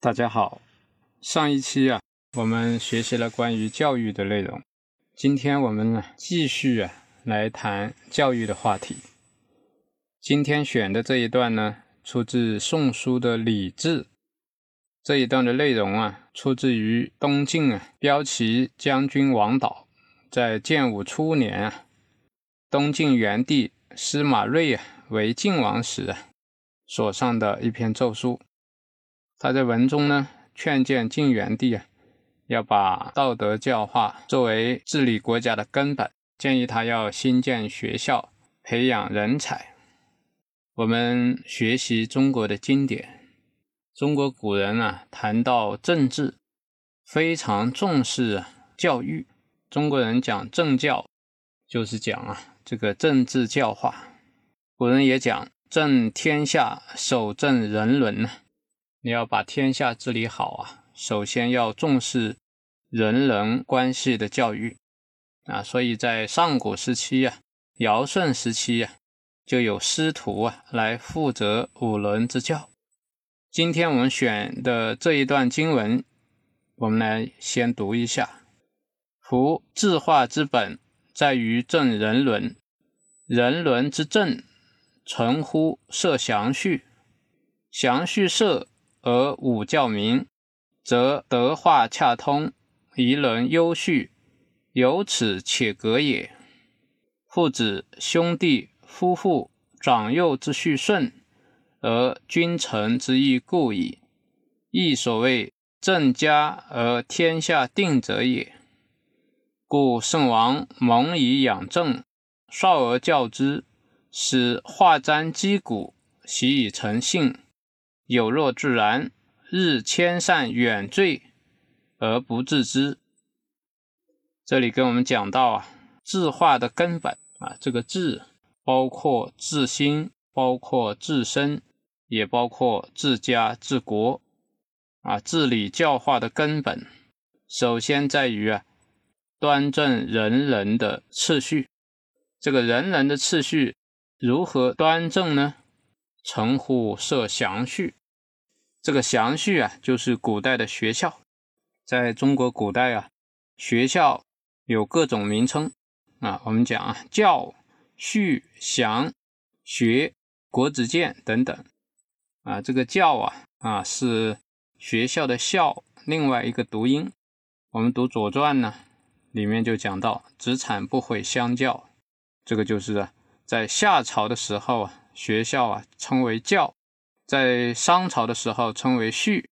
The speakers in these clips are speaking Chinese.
大家好，上一期啊，我们学习了关于教育的内容，今天我们呢继续啊来谈教育的话题。今天选的这一段呢，出自《宋书》的《礼制》，这一段的内容啊，出自于东晋啊骠骑将军王导。在建武初年啊，东晋元帝司马睿啊为晋王时啊所上的一篇奏书。他在文中呢劝谏晋元帝啊要把道德教化作为治理国家的根本，建议他要兴建学校，培养人才。我们学习中国的经典，中国古人啊谈到政治，非常重视教育。中国人讲政教，就是讲啊这个政治教化。古人也讲正天下，守正人伦呢。你要把天下治理好啊，首先要重视人伦关系的教育啊。所以在上古时期啊，尧舜时期啊，就有师徒啊来负责五伦之教。今天我们选的这一段经文，我们来先读一下。夫治化之本，在于正人伦。人伦之正，存乎设祥序。祥序设而五教明，则德化洽通，仪伦优序，由此且格也。父子、兄弟、夫妇、长幼之序顺，而君臣之义固矣。亦所谓正家而天下定者也。故圣王蒙以养正，少而教之，使化瞻击鼓，习以成性，有若自然，日迁善远罪而不自知。这里跟我们讲到啊，治化的根本啊，这个治包括治心，包括治身，也包括治家治国啊，治理教化的根本，首先在于啊。端正人人的次序，这个人人的次序如何端正呢？称呼设祥序，这个祥序啊，就是古代的学校。在中国古代啊，学校有各种名称啊，我们讲啊，教、序、详、学、国子监等等啊。这个教啊啊是学校的校，另外一个读音。我们读《左传》呢。里面就讲到“子产不毁相教”，这个就是，在夏朝的时候啊，学校啊称为教；在商朝的时候称为序；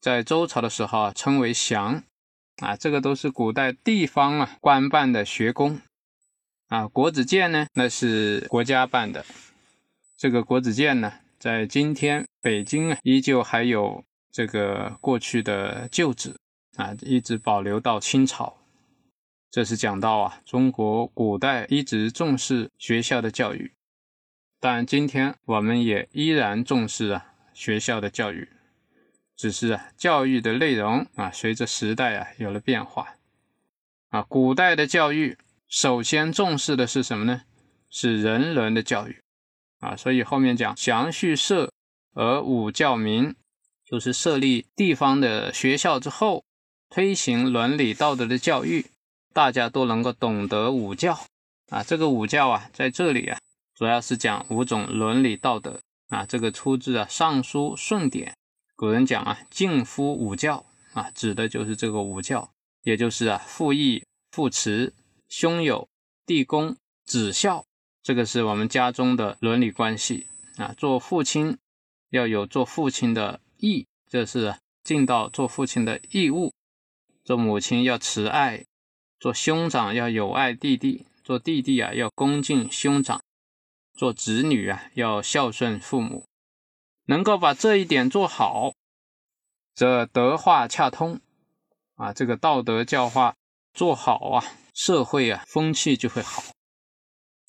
在周朝的时候啊称为祥。啊，这个都是古代地方啊官办的学宫。啊，国子监呢，那是国家办的。这个国子监呢，在今天北京啊，依旧还有这个过去的旧址啊，一直保留到清朝。这是讲到啊，中国古代一直重视学校的教育，但今天我们也依然重视啊学校的教育，只是啊教育的内容啊随着时代啊有了变化啊。古代的教育首先重视的是什么呢？是人伦的教育啊，所以后面讲详叙设而五教明，就是设立地方的学校之后，推行伦理道德的教育。大家都能够懂得五教啊，这个五教啊，在这里啊，主要是讲五种伦理道德啊。这个出自啊《尚书顺典》，古人讲啊，敬夫五教啊，指的就是这个五教，也就是啊，父义、父慈、兄友、弟恭、子孝，这个是我们家中的伦理关系啊。做父亲要有做父亲的义，这是尽到做父亲的义务；做母亲要慈爱。做兄长要友爱弟弟，做弟弟啊要恭敬兄长，做子女啊要孝顺父母。能够把这一点做好，则德化洽通啊，这个道德教化做好啊，社会啊风气就会好。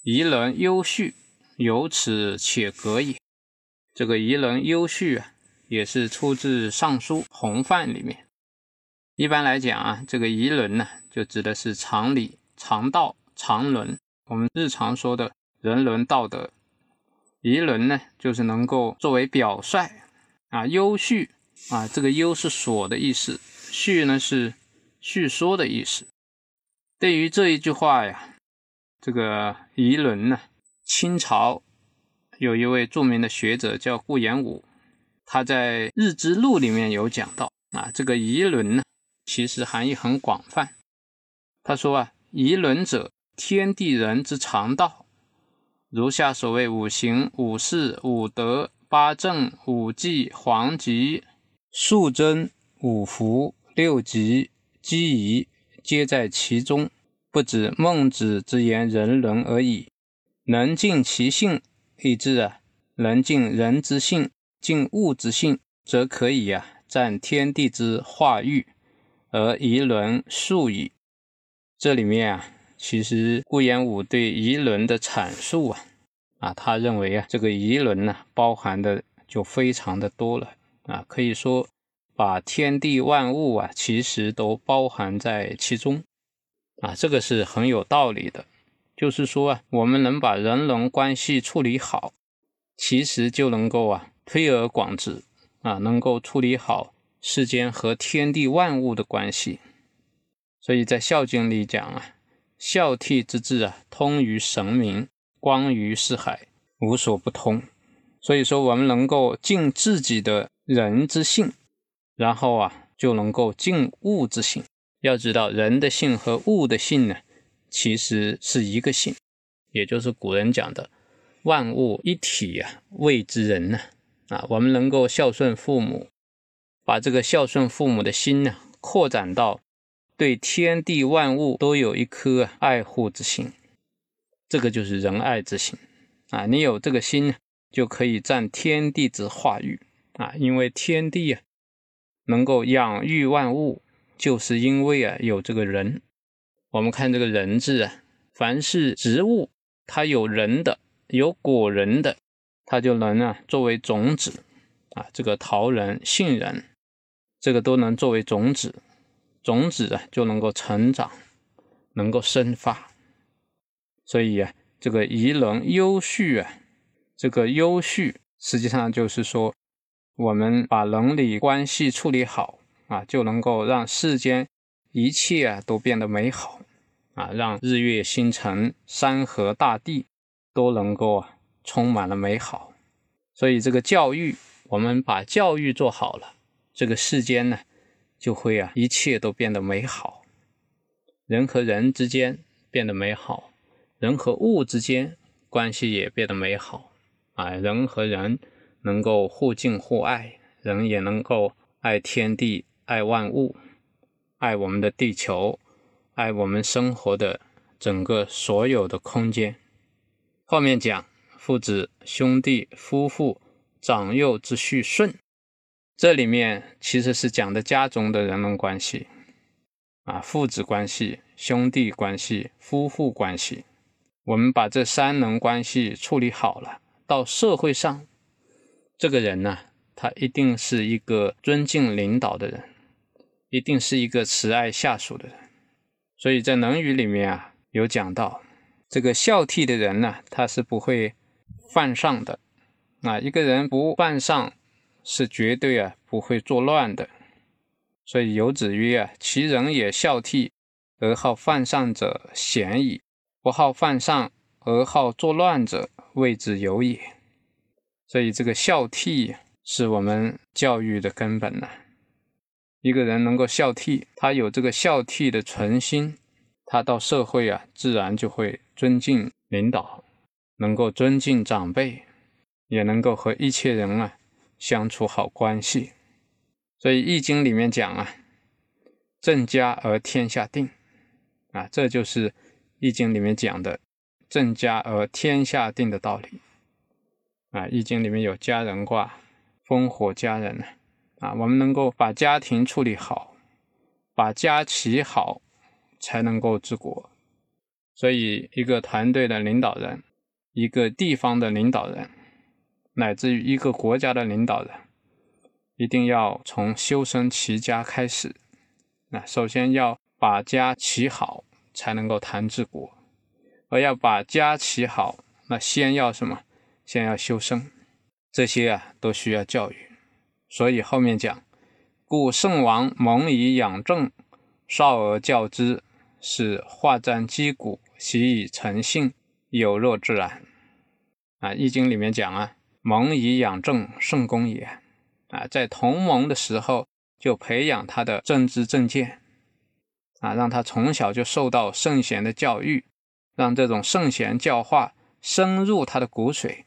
宜人优序，由此且格也。这个宜人优序啊，也是出自《尚书·洪范》里面。一般来讲啊，这个宜人呢，就指的是常理、常道、常伦。我们日常说的人伦道德。仪伦呢，就是能够作为表率啊，优叙啊，这个优是所的意思，叙呢是叙说的意思。对于这一句话呀，这个仪伦呢，清朝有一位著名的学者叫顾炎武，他在《日之录》里面有讲到啊，这个仪伦呢，其实含义很广泛。他说啊，仪伦者，天地人之常道。如下所谓五行、五事、五德、八正、五纪、黄极、数贞、五福、六吉、积仪，皆在其中。不止孟子之言人伦而已。能尽其性，以致啊，能尽人之性，尽物之性，则可以啊，占天地之化育，而宜伦数矣。这里面啊。其实顾炎武对仪轮的阐述啊，啊，他认为啊，这个仪轮呢，包含的就非常的多了啊，可以说把天地万物啊，其实都包含在其中啊，这个是很有道理的。就是说啊，我们能把人伦关系处理好，其实就能够啊，推而广之啊，能够处理好世间和天地万物的关系。所以在《孝经》里讲啊。孝悌之志啊，通于神明，光于四海，无所不通。所以说，我们能够尽自己的人之性，然后啊，就能够尽物之性。要知道，人的性和物的性呢，其实是一个性，也就是古人讲的“万物一体”啊，谓之人呢。啊，我们能够孝顺父母，把这个孝顺父母的心呢，扩展到。对天地万物都有一颗爱护之心，这个就是仁爱之心啊！你有这个心，就可以占天地之化育啊！因为天地啊，能够养育万物，就是因为啊有这个人。我们看这个人字啊，凡是植物，它有人的，有果仁的，它就能啊作为种子啊，这个桃仁、杏仁，这个都能作为种子。种子啊就能够成长，能够生发，所以啊，这个宜人优序啊，这个优序实际上就是说，我们把伦理关系处理好啊，就能够让世间一切啊都变得美好啊，让日月星辰、山河大地都能够啊充满了美好。所以这个教育，我们把教育做好了，这个世间呢。就会啊，一切都变得美好，人和人之间变得美好，人和物之间关系也变得美好啊，人和人能够互敬互爱，人也能够爱天地、爱万物、爱我们的地球、爱我们生活的整个所有的空间。后面讲父子、兄弟、夫妇、长幼之序顺。这里面其实是讲的家中的人伦关系，啊，父子关系、兄弟关系、夫妇关系，我们把这三能关系处理好了，到社会上，这个人呢，他一定是一个尊敬领导的人，一定是一个慈爱下属的人。所以在《论语》里面啊，有讲到，这个孝悌的人呢，他是不会犯上的，啊，一个人不犯上。是绝对啊不会作乱的，所以有子曰啊：“其人也孝悌，而好犯上者贤矣；不好犯上而好作乱者，谓之有也。”所以这个孝悌是我们教育的根本呢。一个人能够孝悌，他有这个孝悌的存心，他到社会啊，自然就会尊敬领导，能够尊敬长辈，也能够和一切人啊。相处好关系，所以《易经》里面讲啊，“正家而天下定”，啊，这就是《易经》里面讲的“正家而天下定”的道理。啊，《易经》里面有家人卦，烽火家人呢，啊，我们能够把家庭处理好，把家齐好，才能够治国。所以，一个团队的领导人，一个地方的领导人，乃至于一个国家的领导人，一定要从修身齐家开始。那首先要把家齐好，才能够谈治国。而要把家齐好，那先要什么？先要修身。这些啊，都需要教育。所以后面讲，故圣王蒙以养正，少而教之，是化战击鼓，习以成性，有若自然。啊，《易经》里面讲啊，蒙以养正，圣公也。啊，在同盟的时候就培养他的政治正见，啊，让他从小就受到圣贤的教育，让这种圣贤教化深入他的骨髓，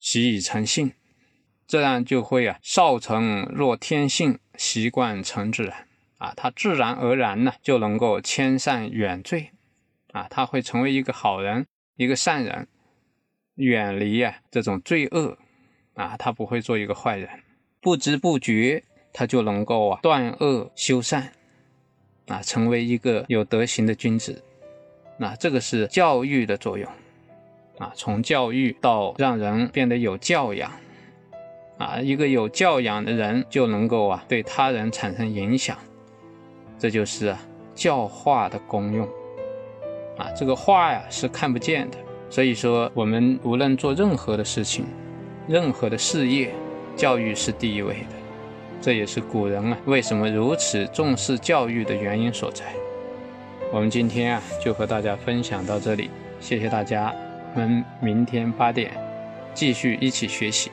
习以成性，这样就会啊，少成若天性，习惯成自然。啊，他自然而然呢就能够迁善远罪，啊，他会成为一个好人，一个善人，远离啊这种罪恶，啊，他不会做一个坏人。不知不觉，他就能够啊断恶修善，啊，成为一个有德行的君子。那这个是教育的作用，啊，从教育到让人变得有教养，啊，一个有教养的人就能够啊对他人产生影响，这就是啊教化的功用。啊，这个化呀是看不见的，所以说我们无论做任何的事情，任何的事业。教育是第一位的，这也是古人啊为什么如此重视教育的原因所在。我们今天啊就和大家分享到这里，谢谢大家，我们明天八点继续一起学习。